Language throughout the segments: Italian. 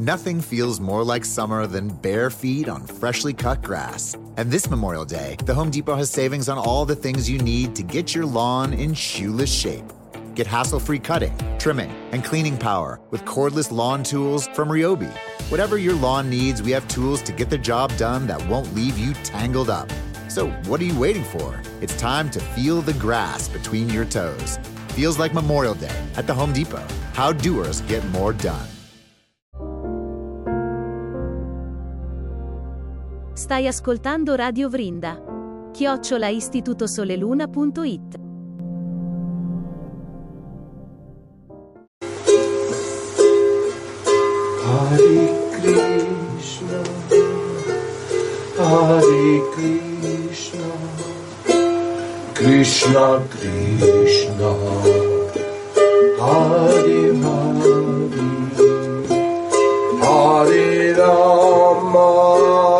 Nothing feels more like summer than bare feet on freshly cut grass. And this Memorial Day, the Home Depot has savings on all the things you need to get your lawn in shoeless shape. Get hassle free cutting, trimming, and cleaning power with cordless lawn tools from Ryobi. Whatever your lawn needs, we have tools to get the job done that won't leave you tangled up. So, what are you waiting for? It's time to feel the grass between your toes. Feels like Memorial Day at the Home Depot. How doers get more done. Stai ascoltando Radio Vrinda. Chiocciola istitutosoleluna.it Hare Krishna, Hare Krishna, Krishna Krishna, Hare Hare, Hare Rama,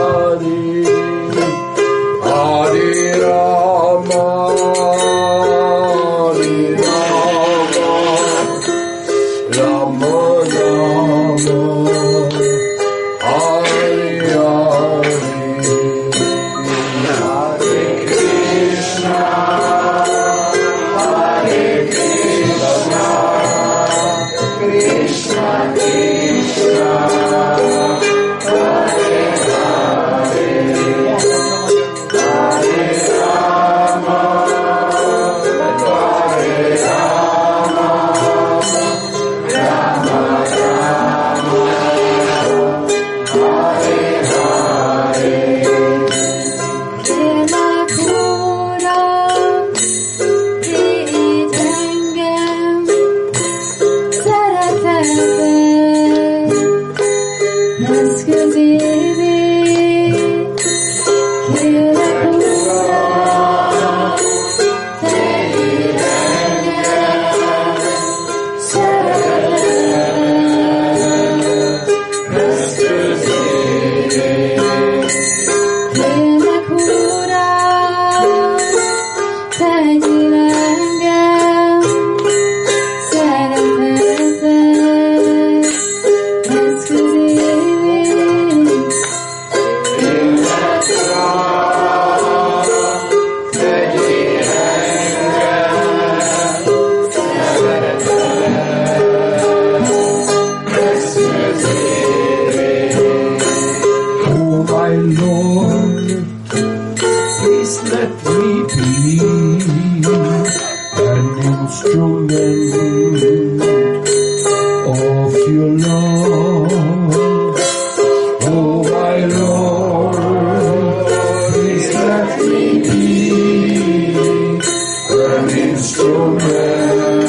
instrument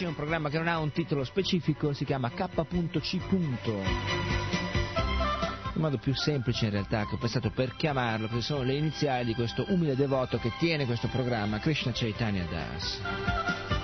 KC è un programma che non ha un titolo specifico, si chiama K.C. il modo più semplice in realtà che ho pensato per chiamarlo, perché sono le iniziali di questo umile devoto che tiene questo programma, Krishna Chaitanya Das.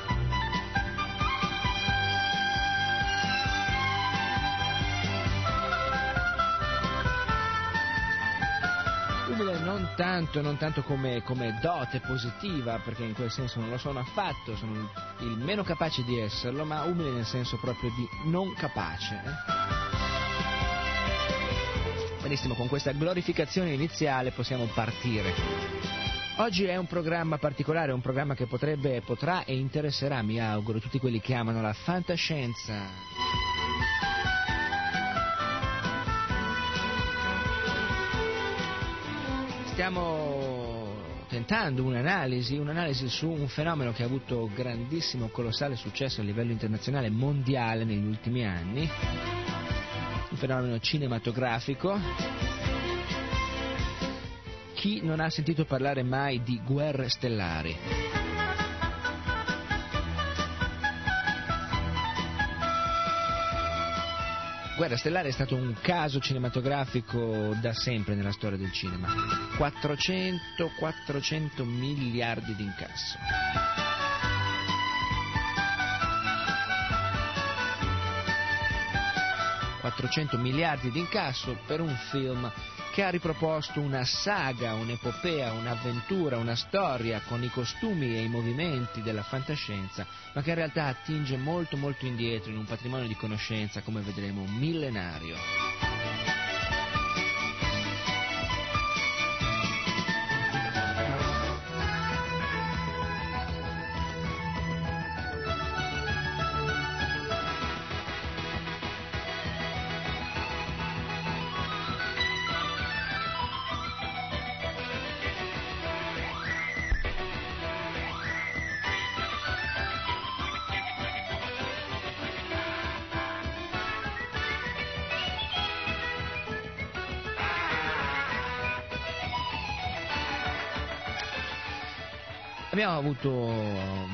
Non tanto, non tanto come, come, dote positiva, perché in quel senso non lo sono affatto, sono il meno capace di esserlo, ma umile nel senso proprio di non capace. Eh? Benissimo, con questa glorificazione iniziale possiamo partire. Oggi è un programma particolare, un programma che potrebbe, potrà e interesserà, mi auguro, tutti quelli che amano la fantascienza. Stiamo tentando un'analisi, un'analisi su un fenomeno che ha avuto grandissimo, colossale successo a livello internazionale mondiale negli ultimi anni un fenomeno cinematografico. Chi non ha sentito parlare mai di guerre stellari? Guerra Stellare è stato un caso cinematografico da sempre nella storia del cinema. 400, 400 miliardi di incasso. 400 miliardi di incasso per un film che ha riproposto una saga, un'epopea, un'avventura, una storia con i costumi e i movimenti della fantascienza, ma che in realtà attinge molto molto indietro in un patrimonio di conoscenza, come vedremo, millenario. Avuto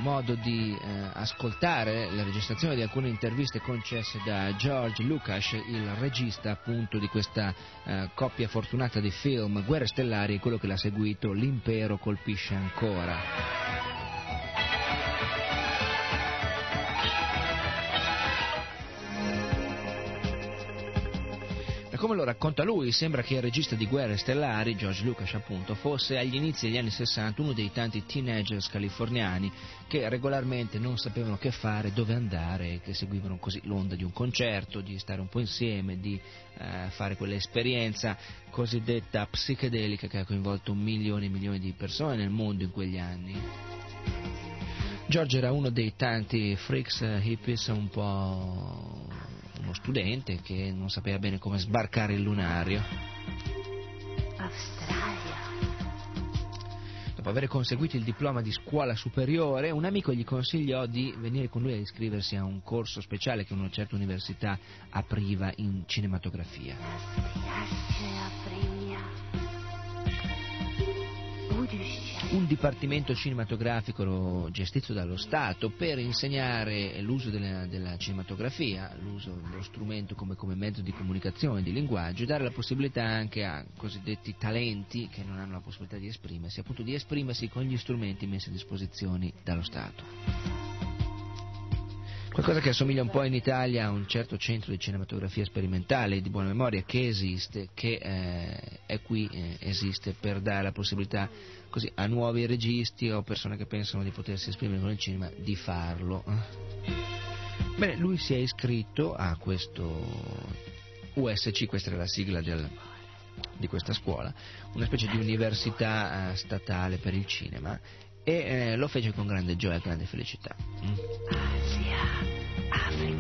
modo di eh, ascoltare la registrazione di alcune interviste concesse da George Lucas, il regista appunto di questa eh, coppia fortunata di film Guerre Stellari e quello che l'ha seguito L'impero colpisce ancora. Come lo racconta lui, sembra che il regista di Guerre Stellari, George Lucas appunto, fosse agli inizi degli anni 60 uno dei tanti teenagers californiani che regolarmente non sapevano che fare, dove andare, che seguivano così l'onda di un concerto, di stare un po' insieme, di eh, fare quell'esperienza cosiddetta psichedelica che ha coinvolto milioni e milioni di persone nel mondo in quegli anni. George era uno dei tanti freaks eh, hippies un po' uno studente che non sapeva bene come sbarcare il lunario. Australia. Dopo aver conseguito il diploma di scuola superiore, un amico gli consigliò di venire con lui a iscriversi a un corso speciale che una certa università apriva in cinematografia. Un dipartimento cinematografico gestito dallo Stato per insegnare l'uso della, della cinematografia, l'uso dello strumento come, come, mezzo di comunicazione, di linguaggio, e dare la possibilità anche a cosiddetti talenti che non hanno la possibilità di esprimersi, appunto di esprimersi con gli strumenti messi a disposizione dallo Stato. Qualcosa che assomiglia un po' in Italia a un certo centro di cinematografia sperimentale di buona memoria che esiste, che eh, è qui, eh, esiste per dare la possibilità così, a nuovi registi o persone che pensano di potersi esprimere con il cinema di farlo. Bene, lui si è iscritto a questo USC, questa era la sigla del, di questa scuola, una specie di università eh, statale per il cinema e eh, lo fece con grande gioia e grande felicità. Mm. Asia, Africa,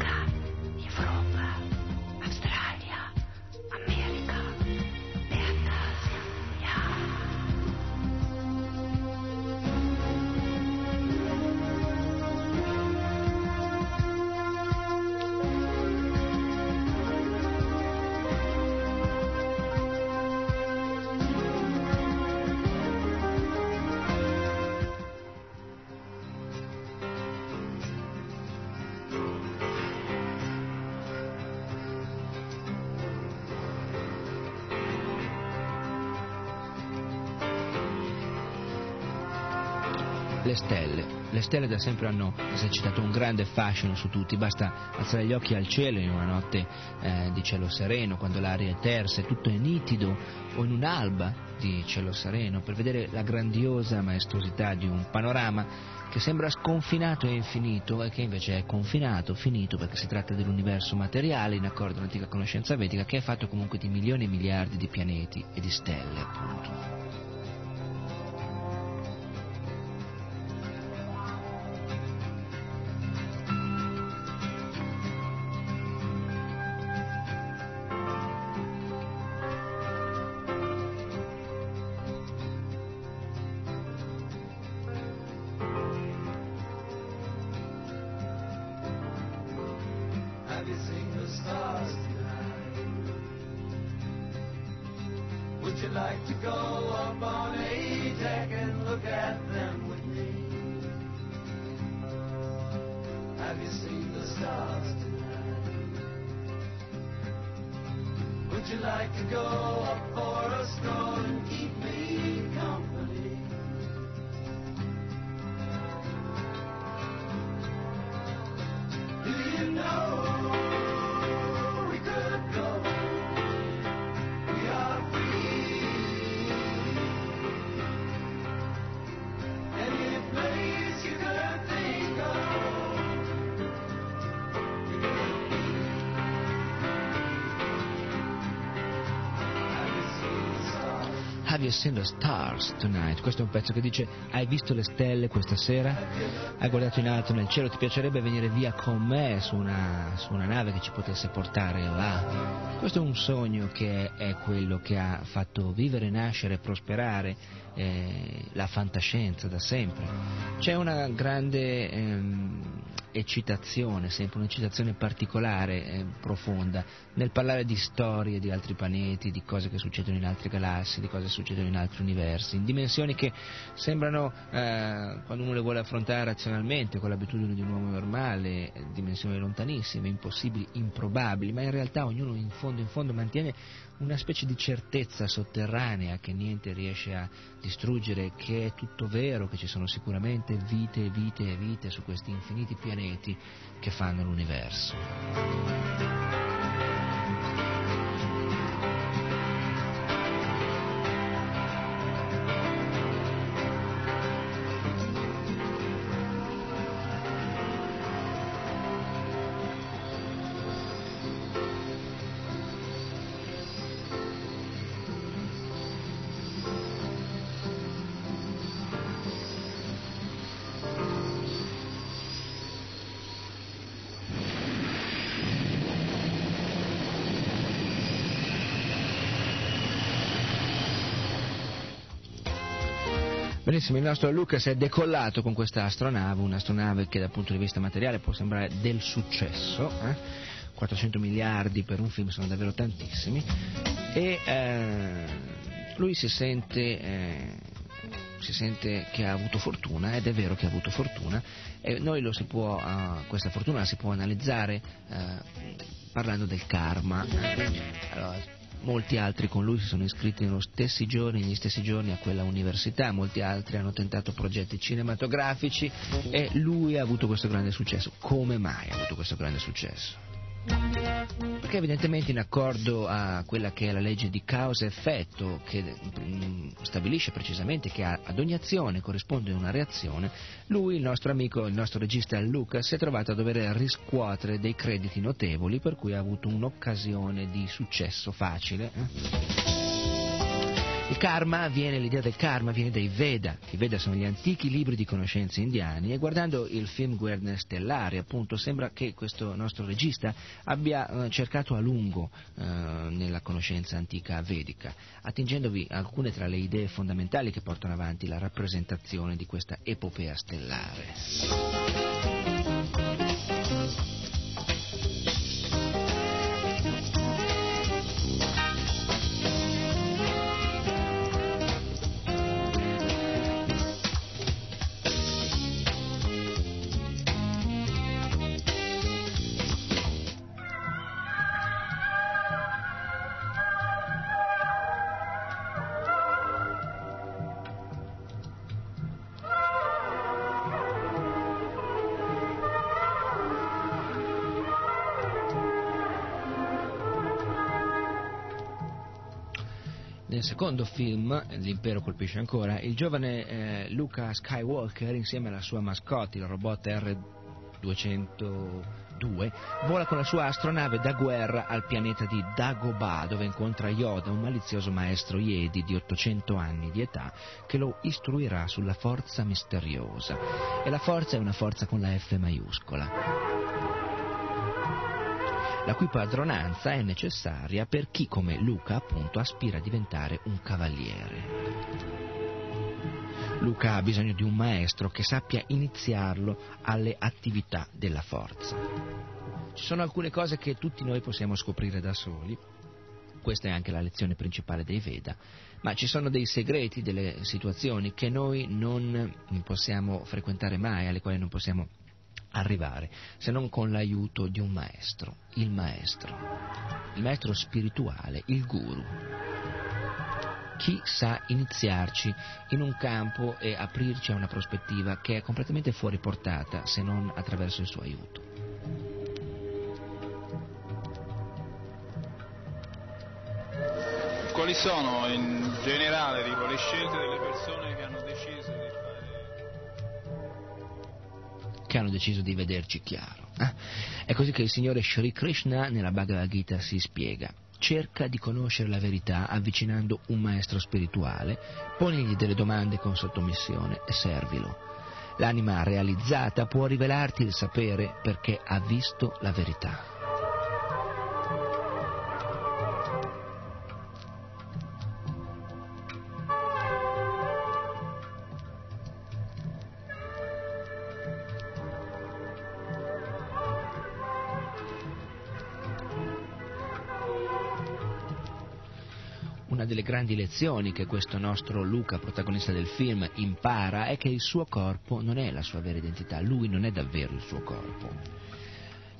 Le stelle da sempre hanno esercitato un grande fascino su tutti, basta alzare gli occhi al cielo in una notte eh, di cielo sereno, quando l'aria è tersa e tutto è nitido, o in un'alba di cielo sereno, per vedere la grandiosa maestosità di un panorama che sembra sconfinato e infinito e che invece è confinato, finito, perché si tratta dell'universo materiale in accordo con l'antica conoscenza vedica che è fatto comunque di milioni e miliardi di pianeti e di stelle, appunto. Seen the stars? Tonight? Questo è un pezzo che dice hai visto le stelle questa sera? Hai guardato in alto nel cielo? Ti piacerebbe venire via con me su una, su una nave che ci potesse portare là? Questo è un sogno che è quello che ha fatto vivere, nascere e prosperare eh, la fantascienza da sempre. C'è una grande ehm, eccitazione, sempre un'eccitazione particolare, eh, profonda, nel parlare di storie di altri pianeti, di cose che succedono in altre galassie, di cose che succedono in altri universi, in dimensioni che sembrano, eh, quando uno le vuole affrontare razionalmente, con l'abitudine di un uomo normale, dimensioni lontanissime, impossibili, improbabili, ma in realtà ognuno in fondo in fondo mantiene una specie di certezza sotterranea che niente riesce a distruggere, che è tutto vero, che ci sono sicuramente vite e vite e vite su questi infiniti pianeti che fanno l'universo. Benissimo, il nostro Lucas è decollato con questa astronave, un'astronave che dal punto di vista materiale può sembrare del successo, eh? 400 miliardi per un film sono davvero tantissimi, e eh, lui si sente, eh, si sente che ha avuto fortuna, ed è vero che ha avuto fortuna, e può, eh, questa fortuna la si può analizzare eh, parlando del karma. Allora, molti altri con lui si sono iscritti nello stessi giorni, negli stessi giorni a quella università, molti altri hanno tentato progetti cinematografici e lui ha avuto questo grande successo. Come mai ha avuto questo grande successo? Perché evidentemente in accordo a quella che è la legge di causa-effetto che mm, stabilisce precisamente che ad ogni azione corrisponde una reazione, lui, il nostro amico, il nostro regista Lucas, si è trovato a dover riscuotere dei crediti notevoli per cui ha avuto un'occasione di successo facile. Il karma viene, l'idea del karma viene dai Veda, i Veda sono gli antichi libri di conoscenze indiani e guardando il film Guerre Stellari appunto sembra che questo nostro regista abbia eh, cercato a lungo eh, nella conoscenza antica vedica, attingendovi alcune tra le idee fondamentali che portano avanti la rappresentazione di questa epopea stellare. Nel secondo film, L'impero colpisce ancora, il giovane eh, Luca Skywalker insieme alla sua mascotte, il robot R202, vola con la sua astronave da guerra al pianeta di Dagobah dove incontra Yoda, un malizioso maestro Jedi di 800 anni di età che lo istruirà sulla forza misteriosa. E la forza è una forza con la F maiuscola la cui padronanza è necessaria per chi come Luca appunto aspira a diventare un cavaliere. Luca ha bisogno di un maestro che sappia iniziarlo alle attività della forza. Ci sono alcune cose che tutti noi possiamo scoprire da soli, questa è anche la lezione principale dei Veda, ma ci sono dei segreti, delle situazioni che noi non possiamo frequentare mai, alle quali non possiamo arrivare se non con l'aiuto di un maestro, il maestro, il maestro spirituale, il guru. Chi sa iniziarci in un campo e aprirci a una prospettiva che è completamente fuori portata se non attraverso il suo aiuto. Quali sono in generale dico, le scelte delle persone che hanno che hanno deciso di vederci chiaro. Eh? È così che il Signore Sri Krishna nella Bhagavad Gita si spiega. Cerca di conoscere la verità avvicinando un maestro spirituale, ponigli delle domande con sottomissione e servilo. L'anima realizzata può rivelarti il sapere perché ha visto la verità. Una delle grandi lezioni che questo nostro Luca, protagonista del film, impara è che il suo corpo non è la sua vera identità, lui non è davvero il suo corpo.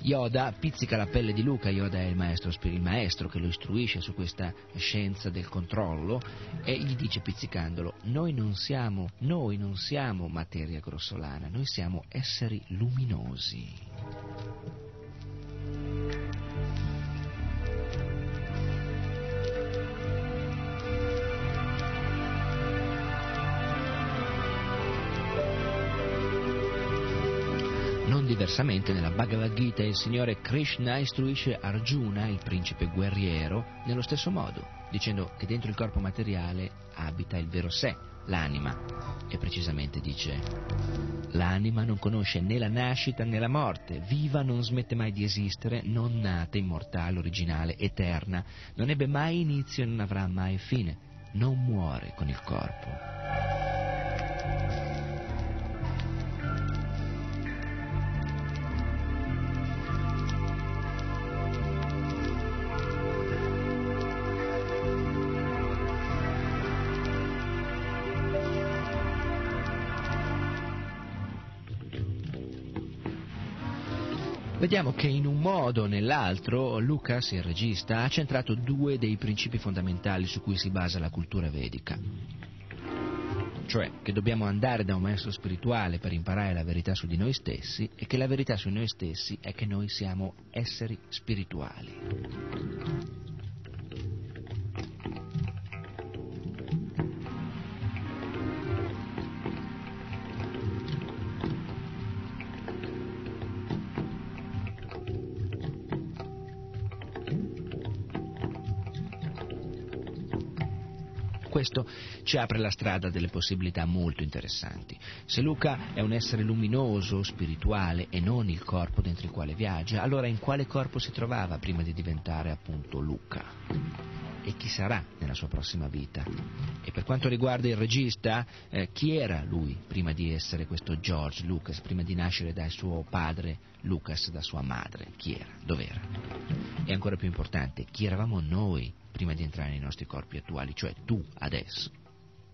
Yoda pizzica la pelle di Luca, Yoda è il maestro, il maestro che lo istruisce su questa scienza del controllo e gli dice pizzicandolo, noi non siamo, noi non siamo materia grossolana, noi siamo esseri luminosi. Diversamente nella Bhagavad Gita il Signore Krishna istruisce Arjuna, il principe guerriero, nello stesso modo, dicendo che dentro il corpo materiale abita il vero sé, l'anima. E precisamente dice, l'anima non conosce né la nascita né la morte, viva non smette mai di esistere, non nata, immortale, originale, eterna, non ebbe mai inizio e non avrà mai fine, non muore con il corpo. Vediamo che in un modo o nell'altro Lucas, il regista, ha centrato due dei principi fondamentali su cui si basa la cultura vedica. Cioè che dobbiamo andare da un maestro spirituale per imparare la verità su di noi stessi e che la verità su noi stessi è che noi siamo esseri spirituali. Questo ci apre la strada a delle possibilità molto interessanti. Se Luca è un essere luminoso, spirituale e non il corpo dentro il quale viaggia, allora in quale corpo si trovava prima di diventare appunto Luca? E chi sarà nella sua prossima vita? E per quanto riguarda il regista, eh, chi era lui prima di essere questo George Lucas, prima di nascere da suo padre Lucas, da sua madre? Chi era? Dov'era? E ancora più importante, chi eravamo noi prima di entrare nei nostri corpi attuali, cioè tu adesso.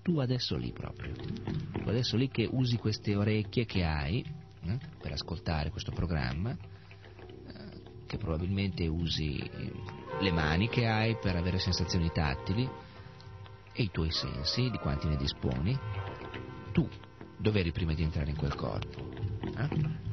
Tu adesso lì proprio. Tu adesso lì che usi queste orecchie che hai eh, per ascoltare questo programma, che probabilmente usi eh, le mani che hai per avere sensazioni tattili e i tuoi sensi, di quanti ne disponi. Tu, dove eri prima di entrare in quel corpo? Eh?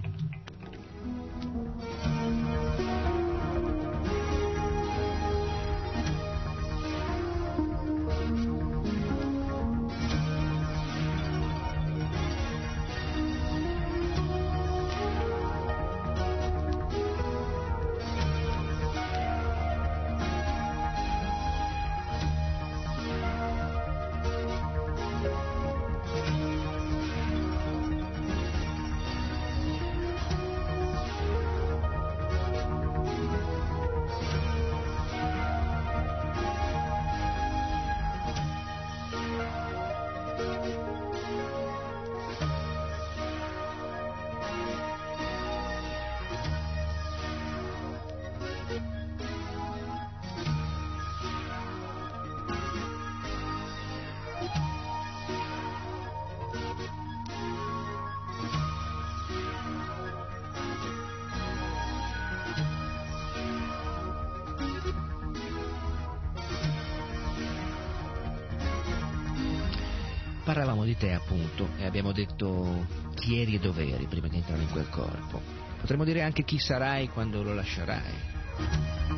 Potremmo dire anche chi sarai quando lo lascerai.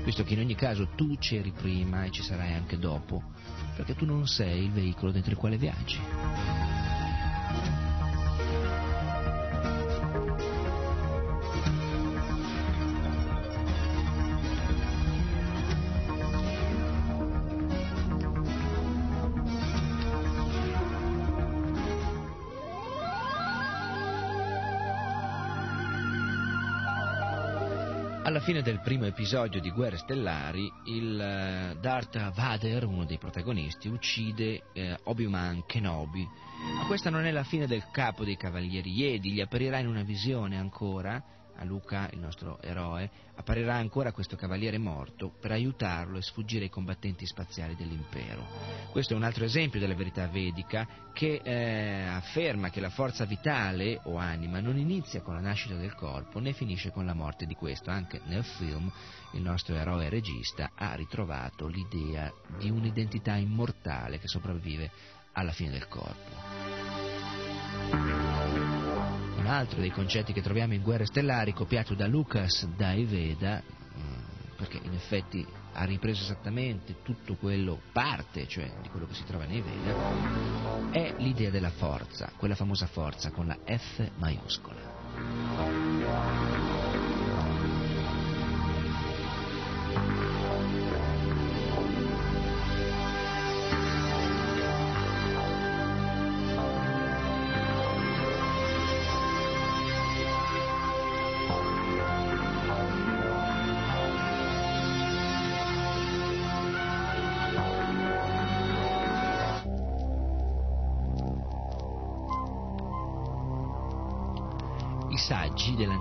Visto che in ogni caso tu c'eri prima e ci sarai anche dopo, perché tu non sei il veicolo dentro il quale viaggi. Alla fine del primo episodio di Guerre Stellari, il eh, Darth Vader, uno dei protagonisti, uccide eh, Obi-Wan Kenobi. Ma questa non è la fine del capo dei Cavalieri Jedi, gli apparirà in una visione ancora, a Luca, il nostro eroe, apparirà ancora questo cavaliere morto per aiutarlo a sfuggire ai combattenti spaziali dell'impero. Questo è un altro esempio della verità vedica che eh, afferma che la forza vitale o anima non inizia con la nascita del corpo né finisce con la morte di questo. Anche nel film il nostro eroe regista ha ritrovato l'idea di un'identità immortale che sopravvive alla fine del corpo. Altro dei concetti che troviamo in Guerre Stellari, copiato da Lucas dai Veda, mm, perché in effetti ha ripreso esattamente tutto quello, parte cioè di quello che si trova nei Veda, è l'idea della forza, quella famosa forza con la F maiuscola.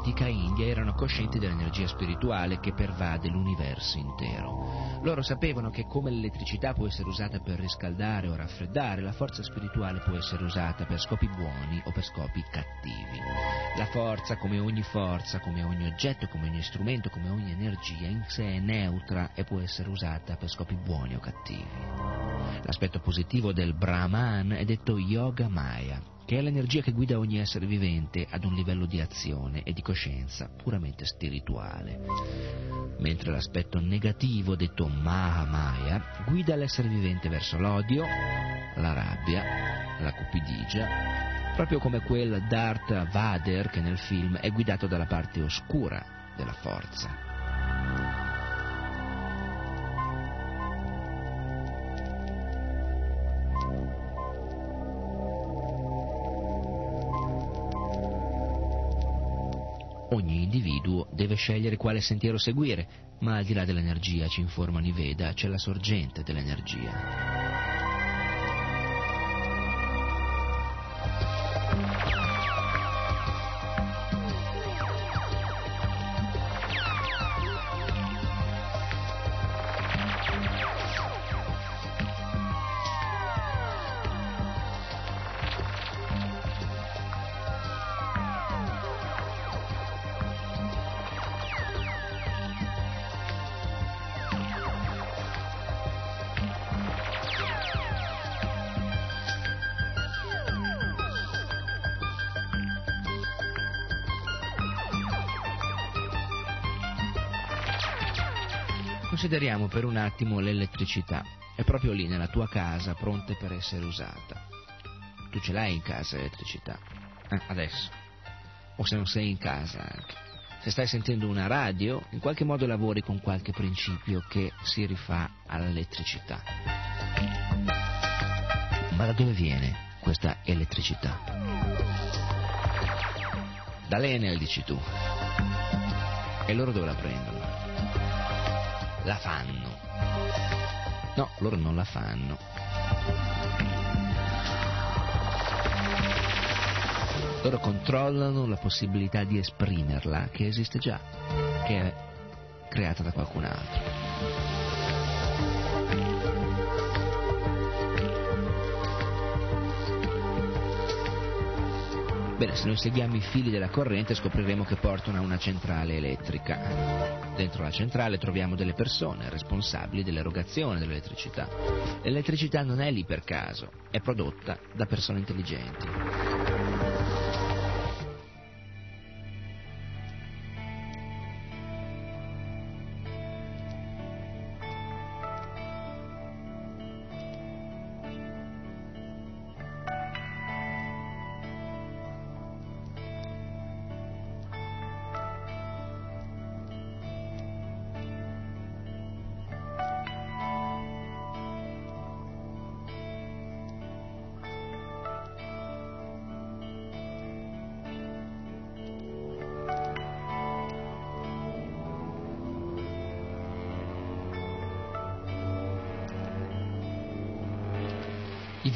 Dell'antica India erano coscienti dell'energia spirituale che pervade l'universo intero. Loro sapevano che come l'elettricità può essere usata per riscaldare o raffreddare, la forza spirituale può essere usata per scopi buoni o per scopi cattivi. La forza, come ogni forza, come ogni oggetto, come ogni strumento, come ogni energia, in sé è neutra e può essere usata per scopi buoni o cattivi. L'aspetto positivo del Brahman è detto Yoga Maya, che è l'energia che guida ogni essere vivente ad un livello di azione e di coscienza puramente spirituale. Mentre l'aspetto negativo, detto Mahamaya, guida l'essere vivente verso l'odio, la rabbia, la cupidigia, proprio come quel Darth Vader che nel film è guidato dalla parte oscura della forza. Ogni individuo deve scegliere quale sentiero seguire, ma al di là dell'energia, ci informano i Veda, c'è la sorgente dell'energia. Consideriamo per un attimo l'elettricità. È proprio lì nella tua casa, pronta per essere usata. Tu ce l'hai in casa l'elettricità? Eh, adesso. O se non sei in casa anche. Se stai sentendo una radio, in qualche modo lavori con qualche principio che si rifà all'elettricità. Ma da dove viene questa elettricità? Dall'Enel, dici tu. E loro dove la prendono? La fanno. No, loro non la fanno. Loro controllano la possibilità di esprimerla che esiste già, che è creata da qualcun altro. Bene, se noi seguiamo i fili della corrente scopriremo che portano a una centrale elettrica. Dentro la centrale troviamo delle persone responsabili dell'erogazione dell'elettricità. L'elettricità non è lì per caso, è prodotta da persone intelligenti.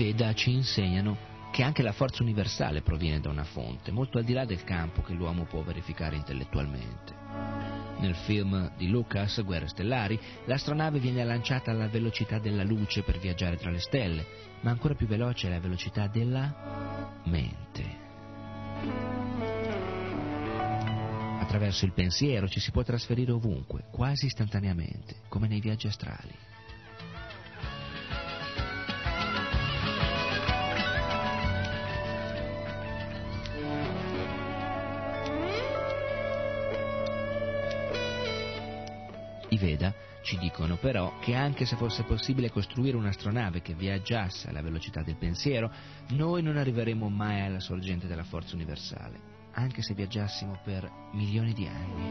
Veda ci insegnano che anche la forza universale proviene da una fonte, molto al di là del campo che l'uomo può verificare intellettualmente. Nel film di Lucas, Guerre Stellari, l'astronave viene lanciata alla velocità della luce per viaggiare tra le stelle, ma ancora più veloce è la velocità della mente. Attraverso il pensiero ci si può trasferire ovunque, quasi istantaneamente, come nei viaggi astrali. Veda ci dicono però che anche se fosse possibile costruire un'astronave che viaggiasse alla velocità del pensiero, noi non arriveremo mai alla sorgente della forza universale, anche se viaggiassimo per milioni di anni.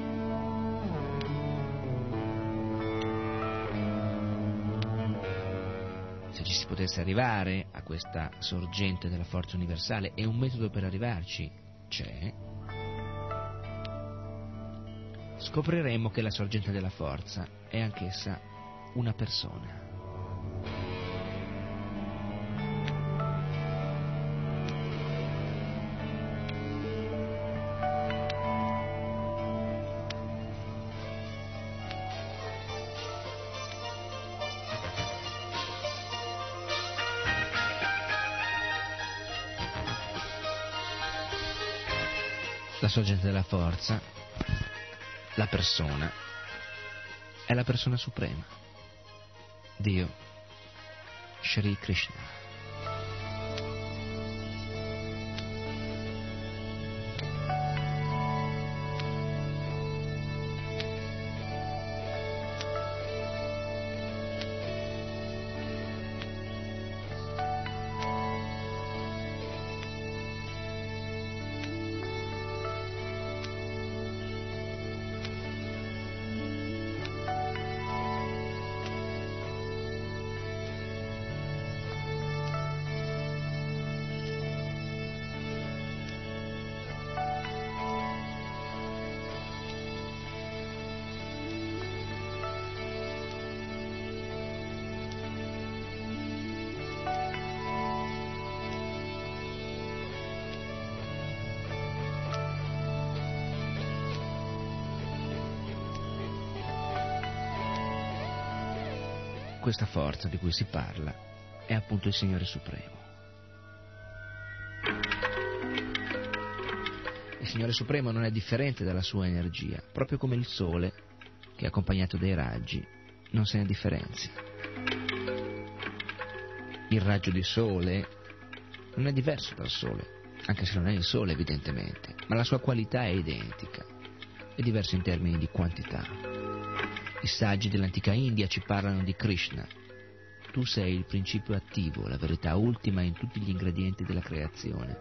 Se ci si potesse arrivare a questa sorgente della forza universale e un metodo per arrivarci c'è, scopriremo che la sorgente della forza è anch'essa una persona. La sorgente della forza la persona è la persona suprema, Dio, Shri Krishna. Forza di cui si parla è appunto il Signore Supremo. Il Signore Supremo non è differente dalla sua energia, proprio come il Sole, che accompagnato dai raggi, non se ne differenzia. Il raggio di Sole non è diverso dal Sole, anche se non è il Sole evidentemente, ma la sua qualità è identica, è diverso in termini di quantità. I saggi dell'antica India ci parlano di Krishna. Tu sei il principio attivo, la verità ultima in tutti gli ingredienti della creazione.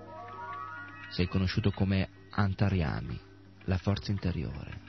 Sei conosciuto come Antaryami, la forza interiore.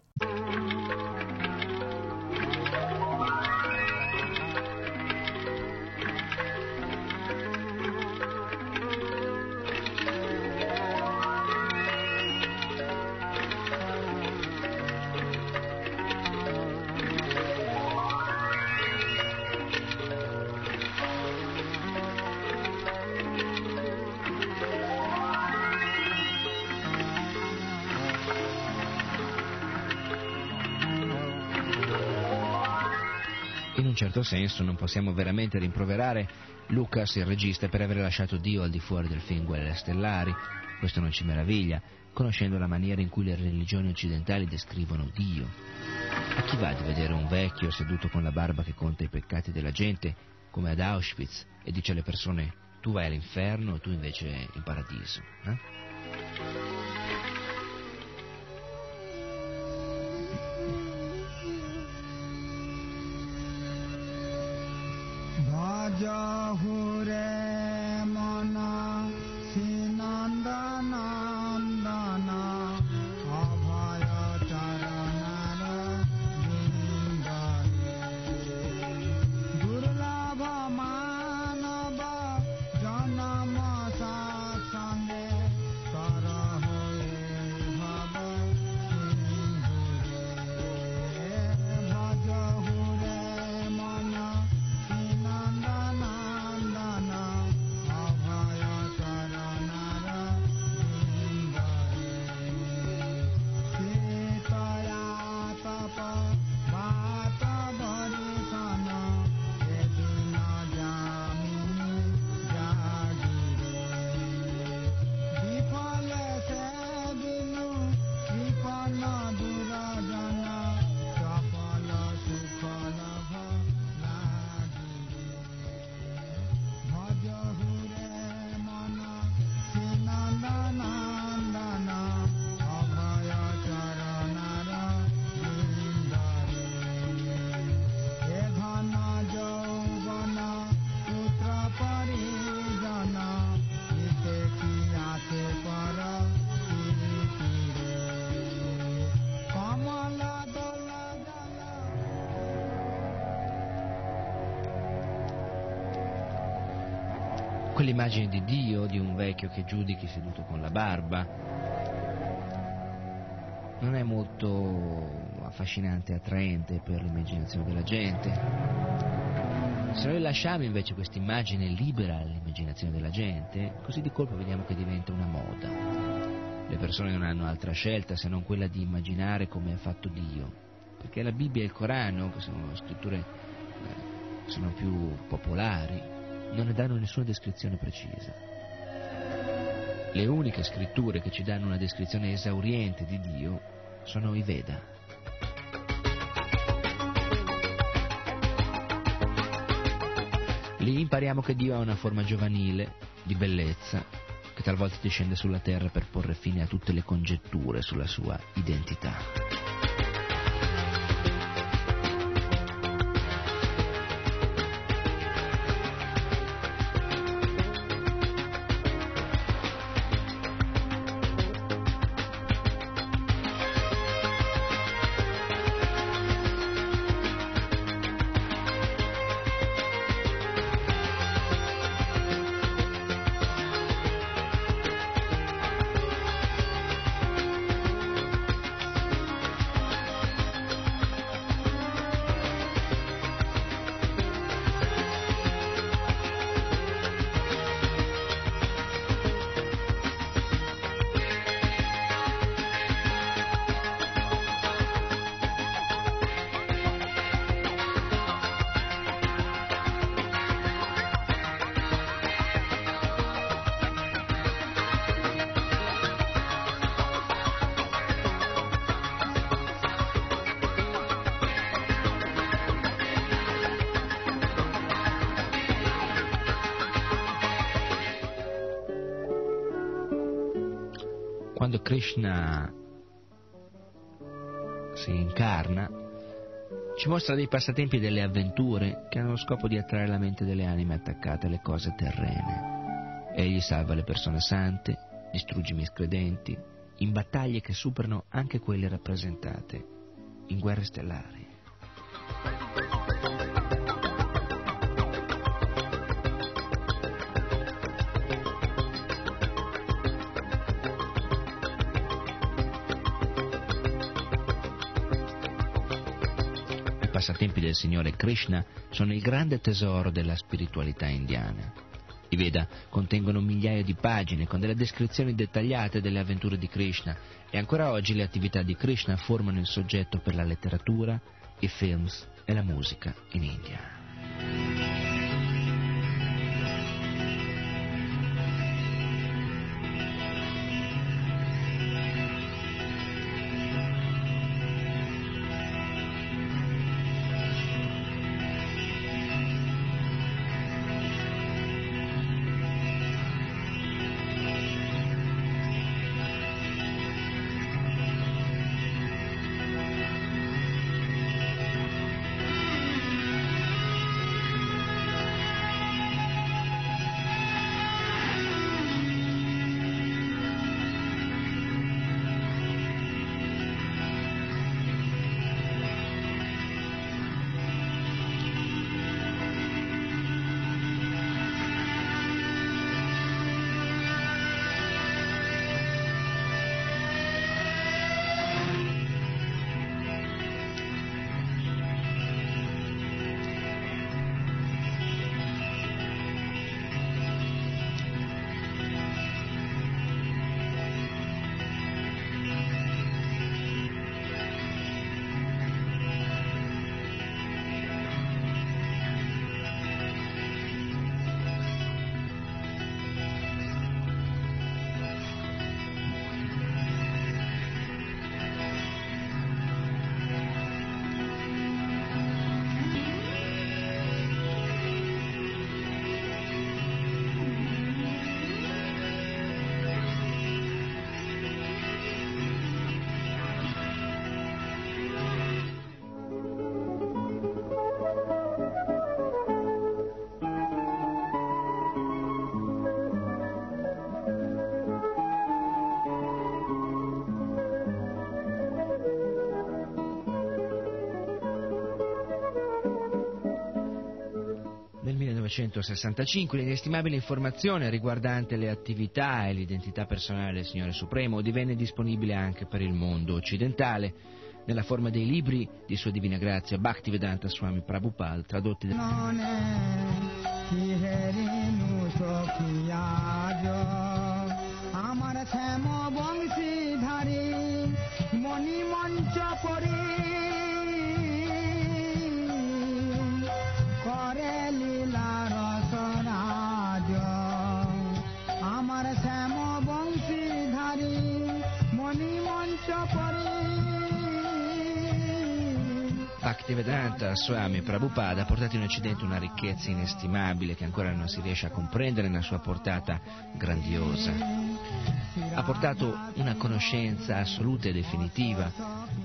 Certo senso non possiamo veramente rimproverare Lucas, il regista, per aver lasciato Dio al di fuori del film Guerre Stellari. Questo non ci meraviglia, conoscendo la maniera in cui le religioni occidentali descrivono Dio. A chi va di vedere un vecchio seduto con la barba che conta i peccati della gente, come ad Auschwitz, e dice alle persone tu vai all'inferno e tu invece in paradiso? Eh? Quell'immagine di Dio, di un vecchio che giudichi seduto con la barba, non è molto affascinante e attraente per l'immaginazione della gente. Se noi lasciamo invece questa immagine libera all'immaginazione della gente, così di colpo vediamo che diventa una moda. Le persone non hanno altra scelta se non quella di immaginare come ha fatto Dio, perché la Bibbia e il Corano, che sono scritture eh, sono più popolari, non ne danno nessuna descrizione precisa. Le uniche scritture che ci danno una descrizione esauriente di Dio sono i Veda. Lì impariamo che Dio ha una forma giovanile, di bellezza, che talvolta discende sulla terra per porre fine a tutte le congetture sulla sua identità. Quando Krishna si incarna, ci mostra dei passatempi e delle avventure che hanno lo scopo di attrarre la mente delle anime attaccate alle cose terrene. Egli salva le persone sante, distrugge i miscredenti, in battaglie che superano anche quelle rappresentate in guerre stellari. Passatempi del Signore Krishna sono il grande tesoro della spiritualità indiana. I Veda contengono migliaia di pagine con delle descrizioni dettagliate delle avventure di Krishna e ancora oggi le attività di Krishna formano il soggetto per la letteratura, i films e la musica in India. 1965 l'inestimabile informazione riguardante le attività e l'identità personale del Signore Supremo divenne disponibile anche per il mondo occidentale. Nella forma dei libri di Sua Divina Grazia Bhaktivedanta Swami Prabhupada tradotti da... Bhaktivedanta Swami Prabhupada ha portato in Occidente una ricchezza inestimabile che ancora non si riesce a comprendere nella sua portata grandiosa. Ha portato una conoscenza assoluta e definitiva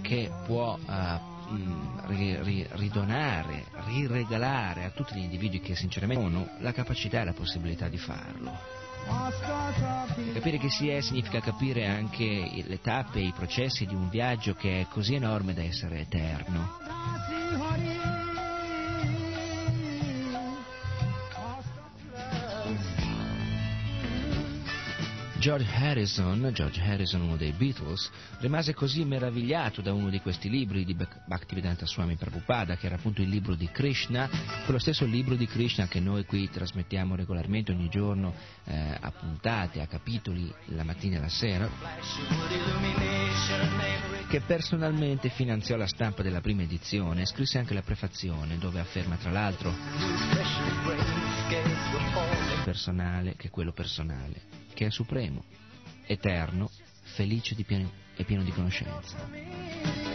che può mh, ri- ri- ridonare, riregalare a tutti gli individui che sinceramente hanno la capacità e la possibilità di farlo. Capire chi si è significa capire anche le tappe i processi di un viaggio che è così enorme da essere eterno. George Harrison, George Harrison, uno dei Beatles, rimase così meravigliato da uno di questi libri di Bhak- Bhaktivedanta Swami Prabhupada, che era appunto il libro di Krishna, quello stesso libro di Krishna che noi qui trasmettiamo regolarmente ogni giorno eh, a puntate, a capitoli, la mattina e la sera, che personalmente finanziò la stampa della prima edizione e scrisse anche la prefazione dove afferma tra l'altro personale che quello personale, che è supremo, eterno, felice pieno- e pieno di conoscenza.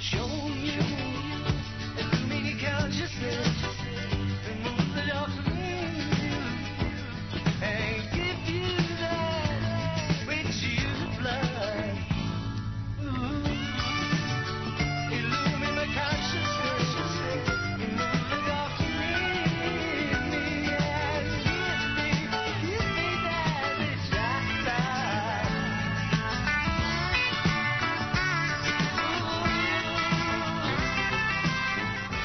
show you the meaning consciousness.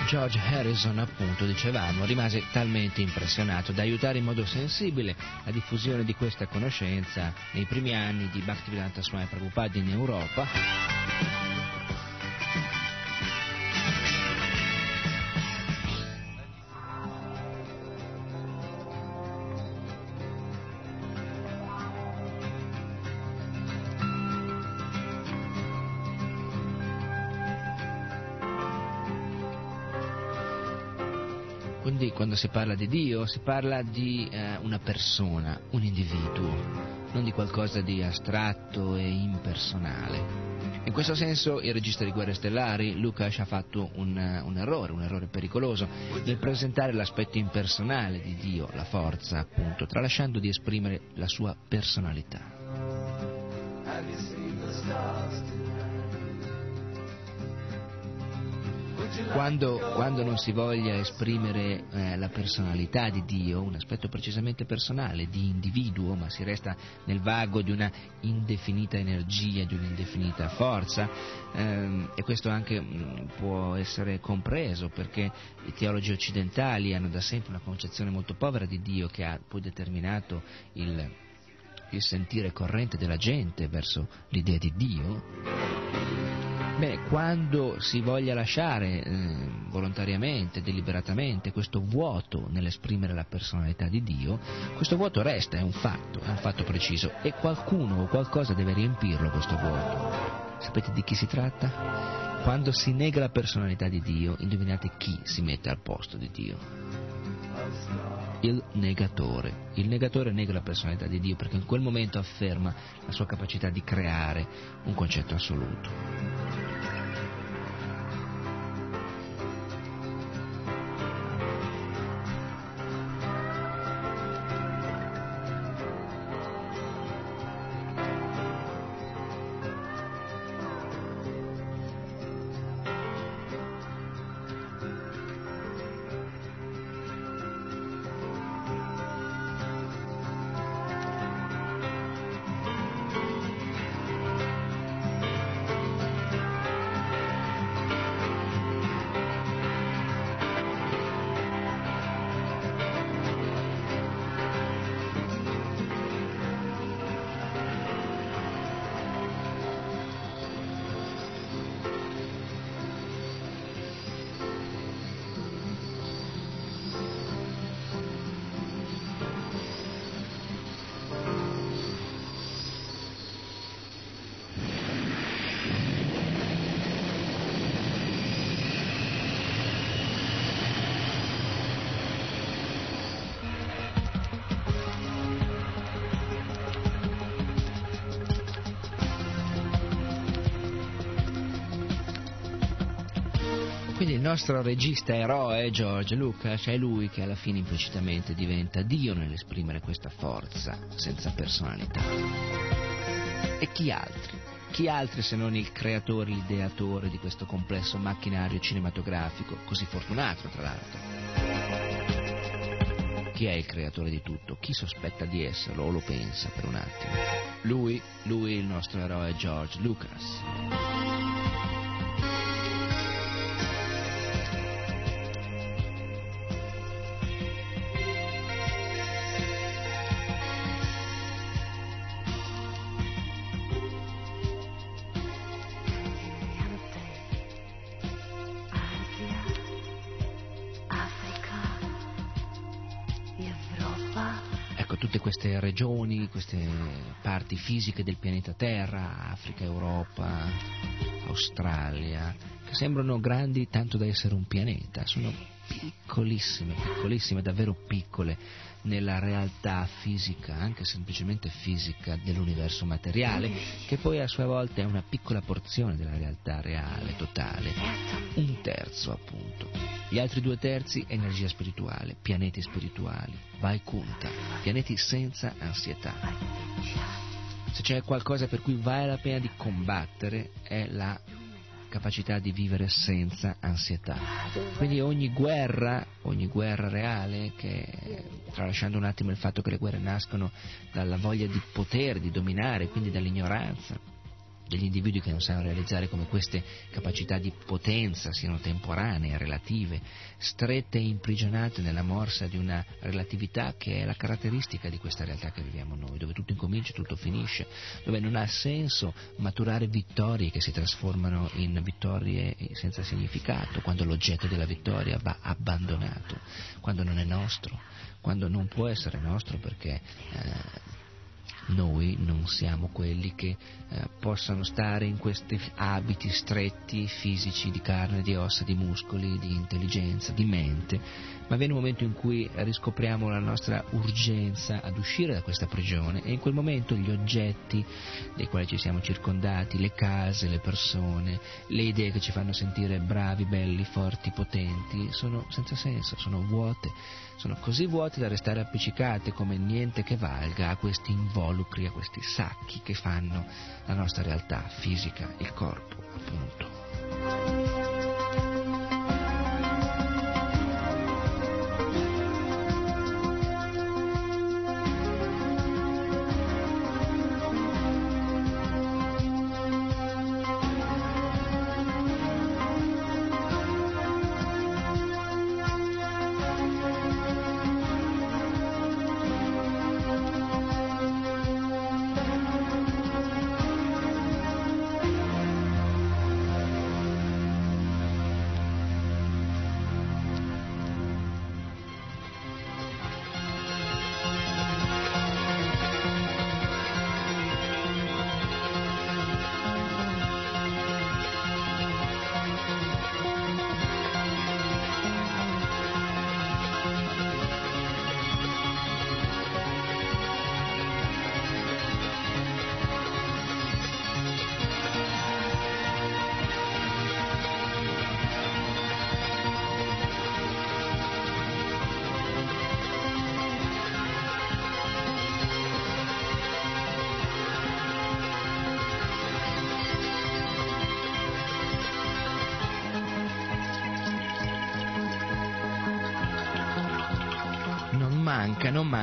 George Harrison, appunto, dicevamo, rimase talmente impressionato da aiutare in modo sensibile la diffusione di questa conoscenza nei primi anni di Bhaktivedanta Swami Prabhupada in Europa. Quando si parla di Dio si parla di eh, una persona, un individuo, non di qualcosa di astratto e impersonale. In questo senso il regista di Guerre Stellari, Lucas, ha fatto un, un errore, un errore pericoloso, nel presentare l'aspetto impersonale di Dio, la forza, appunto, tralasciando di esprimere la sua personalità. Quando, quando non si voglia esprimere eh, la personalità di Dio, un aspetto precisamente personale, di individuo, ma si resta nel vago di una indefinita energia, di un'indefinita forza, ehm, e questo anche mh, può essere compreso perché i teologi occidentali hanno da sempre una concezione molto povera di Dio che ha poi determinato il, il sentire corrente della gente verso l'idea di Dio. Beh, quando si voglia lasciare eh, volontariamente, deliberatamente, questo vuoto nell'esprimere la personalità di Dio, questo vuoto resta, è un fatto, è un fatto preciso, e qualcuno o qualcosa deve riempirlo questo vuoto. Sapete di chi si tratta? Quando si nega la personalità di Dio, indovinate chi si mette al posto di Dio? Il negatore. Il negatore nega la personalità di Dio perché in quel momento afferma la sua capacità di creare un concetto assoluto. Quindi il nostro regista eroe, George Lucas, è lui che alla fine implicitamente diventa Dio nell'esprimere questa forza senza personalità. E chi altri? Chi altri se non il creatore, l'ideatore di questo complesso macchinario cinematografico, così fortunato tra l'altro? Chi è il creatore di tutto? Chi sospetta di esserlo o lo pensa per un attimo? Lui, lui il nostro eroe George Lucas. Regioni, queste parti fisiche del pianeta Terra, Africa, Europa, Australia, che sembrano grandi tanto da essere un pianeta, sono piccolissime, piccolissime, davvero piccole nella realtà fisica, anche semplicemente fisica dell'universo materiale, che poi a sua volta è una piccola porzione della realtà reale, totale, un terzo appunto. Gli altri due terzi energia spirituale, pianeti spirituali, Vaikunta, pianeti senza ansietà. Se c'è qualcosa per cui vale la pena di combattere è la capacità di vivere senza ansietà. Quindi ogni guerra, ogni guerra reale, che, tralasciando un attimo il fatto che le guerre nascono dalla voglia di potere, di dominare, quindi dall'ignoranza, degli individui che non sanno realizzare come queste capacità di potenza siano temporanee, relative, strette e imprigionate nella morsa di una relatività che è la caratteristica di questa realtà che viviamo noi, dove tutto incomincia e tutto finisce, dove non ha senso maturare vittorie che si trasformano in vittorie senza significato, quando l'oggetto della vittoria va abbandonato, quando non è nostro, quando non può essere nostro perché eh, noi non siamo quelli che eh, possano stare in questi abiti stretti, fisici, di carne, di ossa, di muscoli, di intelligenza, di mente, ma viene un momento in cui riscopriamo la nostra urgenza ad uscire da questa prigione e in quel momento gli oggetti dei quali ci siamo circondati, le case, le persone, le idee che ci fanno sentire bravi, belli, forti, potenti, sono senza senso, sono vuote sono così vuote da restare appiccicate come niente che valga a questi involucri, a questi sacchi che fanno la nostra realtà fisica, il corpo, appunto.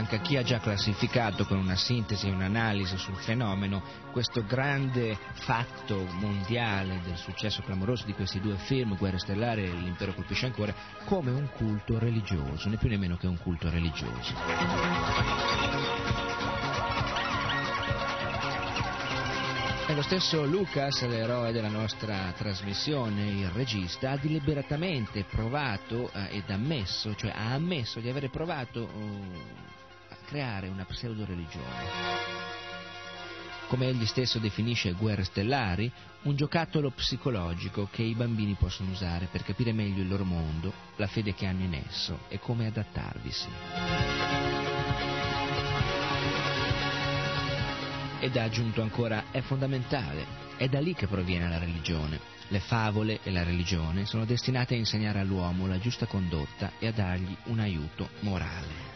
Manca, chi ha già classificato con una sintesi e un'analisi sul fenomeno questo grande fatto mondiale del successo clamoroso di questi due film, Guerre Stellari e L'impero colpisce ancora, come un culto religioso, né più né meno che un culto religioso. E lo stesso Lucas, l'eroe della nostra trasmissione, il regista, ha deliberatamente provato eh, ed ammesso, cioè ha ammesso di avere provato a creare una pseudo-religione. Come egli stesso definisce Guerre Stellari, un giocattolo psicologico che i bambini possono usare per capire meglio il loro mondo, la fede che hanno in esso e come adattarvisi. Ed ha aggiunto ancora, è fondamentale, è da lì che proviene la religione. Le favole e la religione sono destinate a insegnare all'uomo la giusta condotta e a dargli un aiuto morale.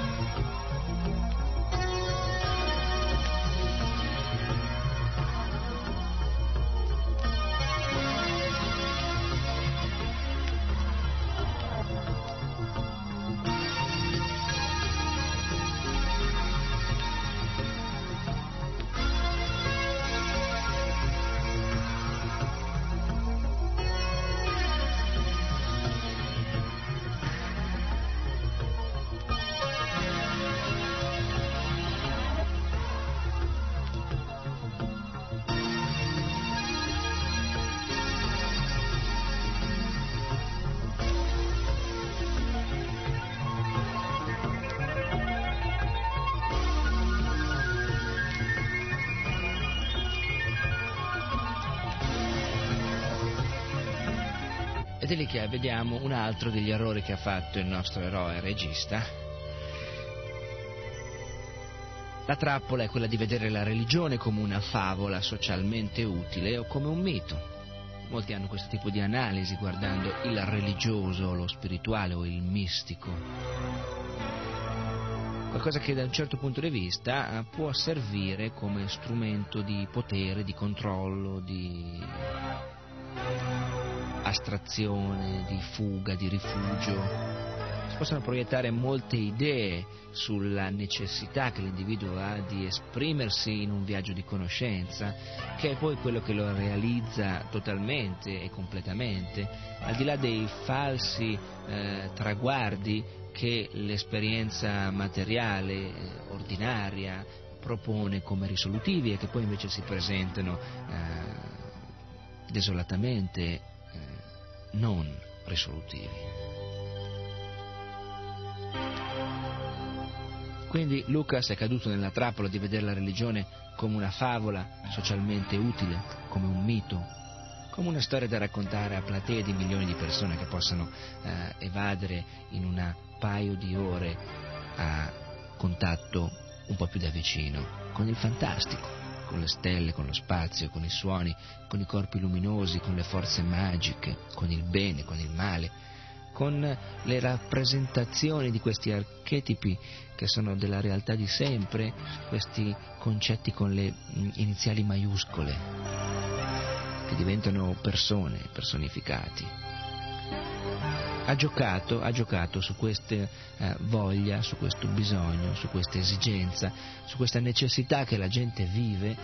Che vediamo un altro degli errori che ha fatto il nostro eroe regista. La trappola è quella di vedere la religione come una favola socialmente utile o come un mito. Molti hanno questo tipo di analisi guardando il religioso, lo spirituale o il mistico. Qualcosa che da un certo punto di vista eh, può servire come strumento di potere, di controllo, di astrazione, di fuga, di rifugio. Si possono proiettare molte idee sulla necessità che l'individuo ha di esprimersi in un viaggio di conoscenza, che è poi quello che lo realizza totalmente e completamente, al di là dei falsi eh, traguardi che l'esperienza materiale, eh, ordinaria, propone come risolutivi e che poi invece si presentano eh, desolatamente non risolutivi. Quindi Lucas è caduto nella trappola di vedere la religione come una favola socialmente utile, come un mito, come una storia da raccontare a platee di milioni di persone che possano eh, evadere in un paio di ore a contatto un po' più da vicino con il fantastico, con le stelle, con lo spazio, con i suoni, con i corpi luminosi, con le forze magiche, con il bene, con il male con le rappresentazioni di questi archetipi che sono della realtà di sempre, questi concetti con le mm, iniziali maiuscole, che diventano persone personificati. Ha giocato, ha giocato su questa eh, voglia, su questo bisogno, su questa esigenza, su questa necessità che la gente vive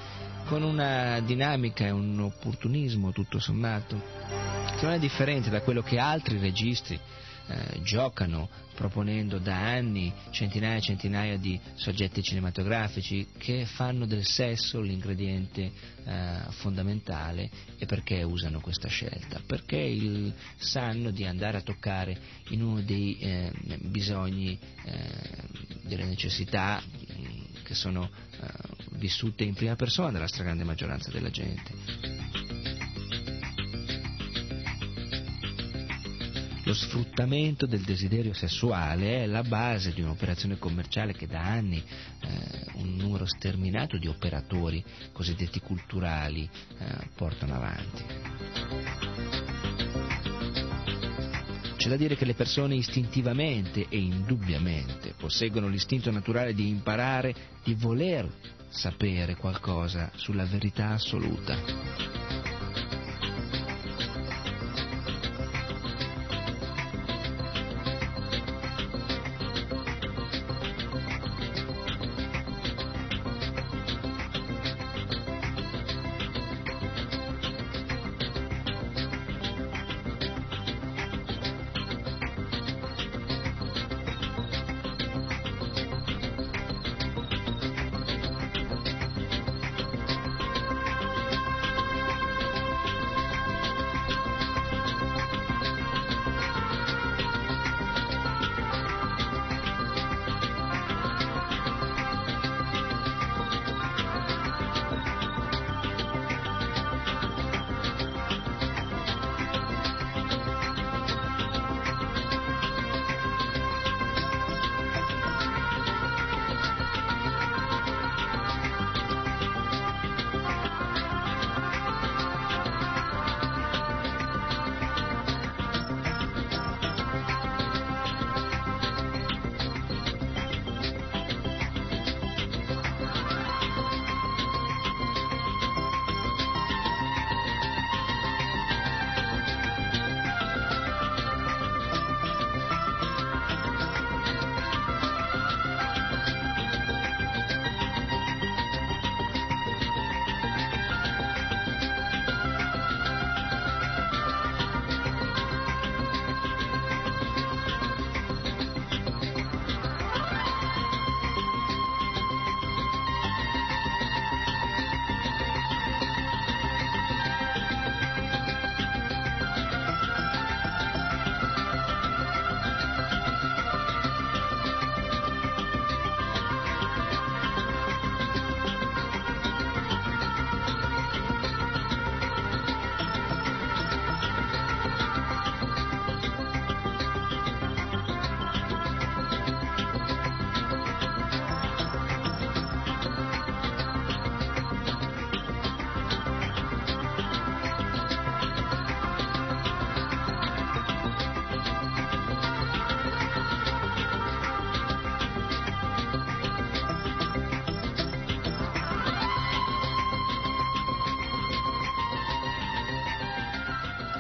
con una dinamica e un opportunismo tutto sommato che non è differente da quello che altri registri eh, giocano proponendo da anni centinaia e centinaia di soggetti cinematografici che fanno del sesso l'ingrediente eh, fondamentale e perché usano questa scelta? Perché il, sanno di andare a toccare in uno dei eh, bisogni, eh, delle necessità mm, che sono eh, vissute in prima persona dalla stragrande maggioranza della gente. Lo sfruttamento del desiderio sessuale è la base di un'operazione commerciale che da anni eh, un numero sterminato di operatori cosiddetti culturali eh, portano avanti. C'è da dire che le persone istintivamente e indubbiamente posseggono l'istinto naturale di imparare, di voler sapere qualcosa sulla verità assoluta.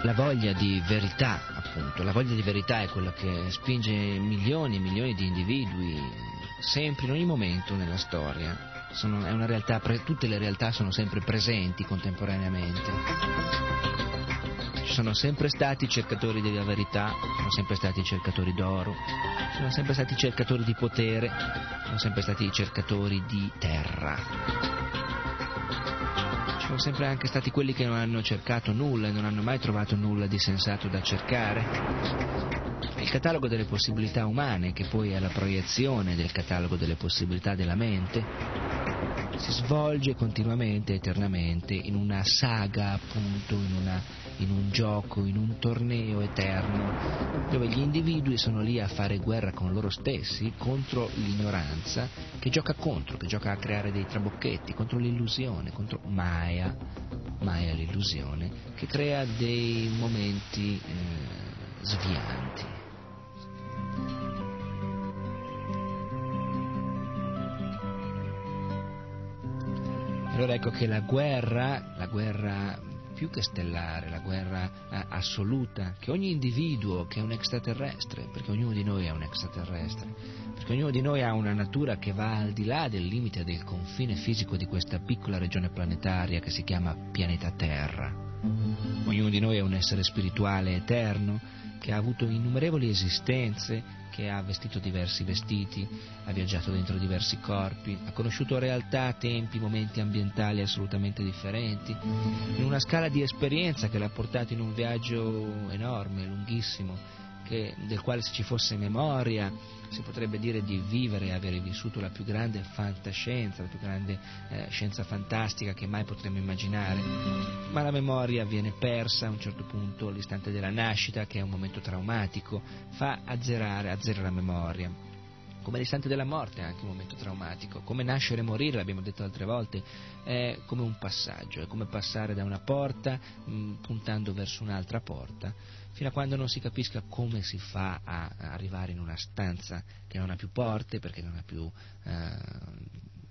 La voglia di verità, appunto, la voglia di verità è quello che spinge milioni e milioni di individui sempre, in ogni momento nella storia. Sono, realtà, tutte le realtà sono sempre presenti contemporaneamente. Ci sono sempre stati cercatori della verità, sono sempre stati cercatori d'oro, sono sempre stati cercatori di potere, sono sempre stati cercatori di terra sono sempre anche stati quelli che non hanno cercato nulla e non hanno mai trovato nulla di sensato da cercare. Il catalogo delle possibilità umane, che poi è la proiezione del catalogo delle possibilità della mente, si svolge continuamente, eternamente, in una saga, appunto, in, una, in un gioco, in un torneo eterno, dove gli individui sono lì a fare guerra con loro stessi contro l'ignoranza, che gioca contro, che gioca a creare dei trabocchetti, contro l'illusione, contro Maya, Maya l'illusione, che crea dei momenti eh, svianti. Allora ecco che la guerra, la guerra più che stellare, la guerra eh, assoluta, che ogni individuo che è un extraterrestre, perché ognuno di noi è un extraterrestre, perché ognuno di noi ha una natura che va al di là del limite del confine fisico di questa piccola regione planetaria che si chiama pianeta Terra. Ognuno di noi è un essere spirituale eterno che ha avuto innumerevoli esistenze, che ha vestito diversi vestiti, ha viaggiato dentro diversi corpi, ha conosciuto realtà, tempi, momenti ambientali assolutamente differenti, in una scala di esperienza che l'ha portato in un viaggio enorme, lunghissimo, che, del quale se ci fosse memoria si potrebbe dire di vivere e avere vissuto la più grande fantascienza, la più grande eh, scienza fantastica che mai potremmo immaginare, ma la memoria viene persa a un certo punto, l'istante della nascita, che è un momento traumatico, fa azzerare, azzera la memoria. Come l'istante della morte è anche un momento traumatico, come nascere e morire, l'abbiamo detto altre volte, è come un passaggio, è come passare da una porta mh, puntando verso un'altra porta fino a quando non si capisca come si fa a, arrivare in una stanza che non ha più porte, perché non ha più eh,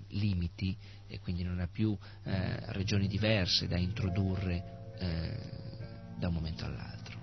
limiti e quindi non ha più eh, regioni diverse da introdurre eh, da un momento all'altro.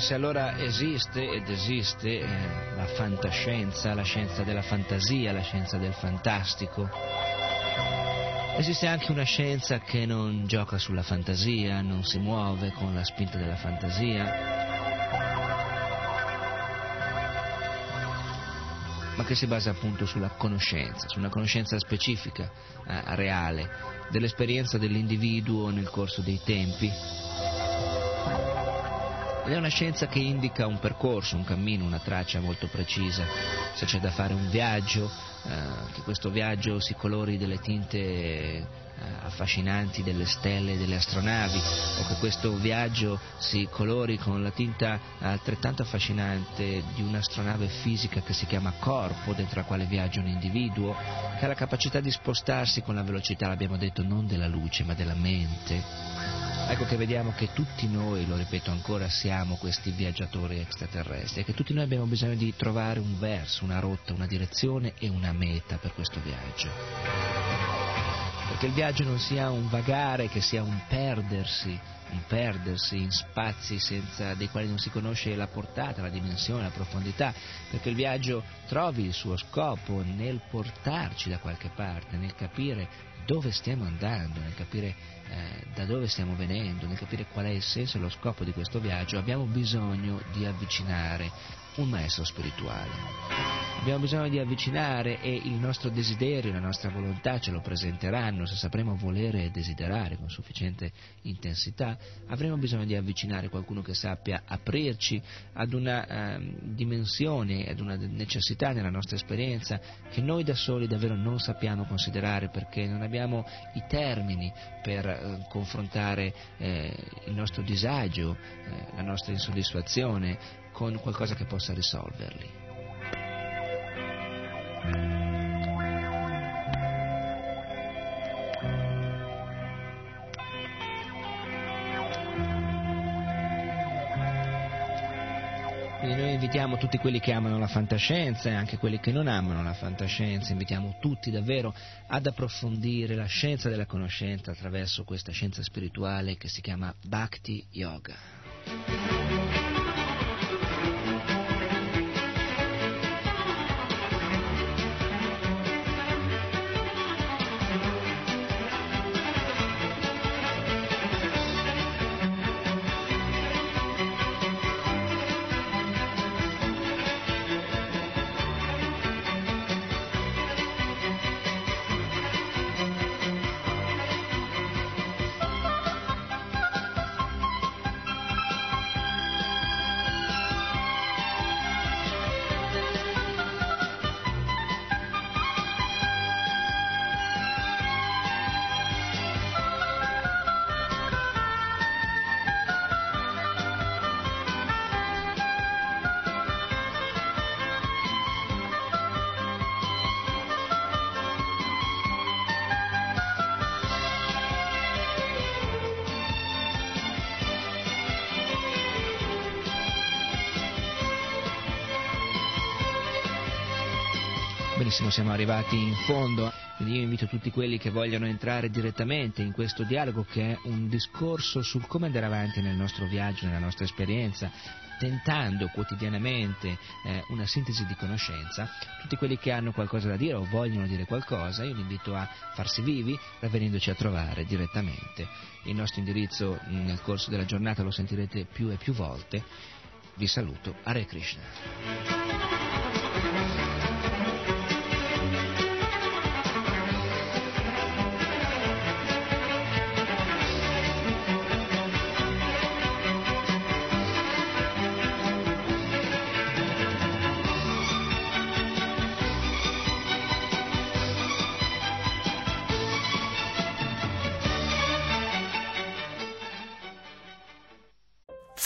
Se allora esiste ed esiste eh, la fantascienza, la scienza della fantasia, la scienza del fantastico, esiste anche una scienza che non gioca sulla fantasia, non si muove con la spinta della fantasia, ma che si basa appunto sulla conoscenza, su una conoscenza specifica, eh, reale, dell'esperienza dell'individuo nel corso dei tempi ed è una scienza che indica un percorso, un cammino, una traccia molto precisa. Se c'è da fare un viaggio, eh, che questo viaggio si colori delle tinte eh, affascinanti delle stelle e delle astronavi, o che questo viaggio si colori con la tinta altrettanto affascinante di un'astronave fisica che si chiama corpo, dentro la quale viaggia un individuo, che ha la capacità di spostarsi con la velocità, l'abbiamo detto, non della luce, ma della mente. Ecco che vediamo che tutti noi, lo ripeto ancora, siamo questi viaggiatori extraterrestri e che tutti noi abbiamo bisogno di trovare un verso, una rotta, una direzione e una meta per questo viaggio. Perché il viaggio non sia un vagare, che sia un perdersi, un perdersi in spazi senza, dei quali non si conosce la portata, la dimensione, la profondità, perché il viaggio trovi il suo scopo nel portarci da qualche parte, nel capire dove stiamo andando, nel capire eh, da dove stiamo venendo, nel capire qual è il senso e lo scopo di questo viaggio, abbiamo bisogno di avvicinare un maestro spirituale. Abbiamo bisogno di avvicinare e il nostro desiderio, la nostra volontà ce lo presenteranno, se sapremo volere e desiderare con sufficiente intensità, avremo bisogno di avvicinare qualcuno che sappia aprirci ad una ehm, dimensione, ad una necessità nella nostra esperienza che noi da soli davvero non sappiamo considerare perché non abbiamo i termini per eh, confrontare eh, il nostro disagio, eh, la nostra insoddisfazione con qualcosa che possa risolverli. Quindi noi invitiamo tutti quelli che amano la fantascienza e anche quelli che non amano la fantascienza, invitiamo tutti davvero ad approfondire la scienza della conoscenza attraverso questa scienza spirituale che si chiama Bhakti Yoga. Benissimo, siamo arrivati in fondo. Quindi io invito tutti quelli che vogliono entrare direttamente in questo dialogo che è un discorso sul come andare avanti nel nostro viaggio, nella nostra esperienza, tentando quotidianamente eh, una sintesi di conoscenza, tutti quelli che hanno qualcosa da dire o vogliono dire qualcosa, io li invito a farsi vivi venendoci a trovare direttamente. Il nostro indirizzo nel corso della giornata lo sentirete più e più volte. Vi saluto, Hare Krishna.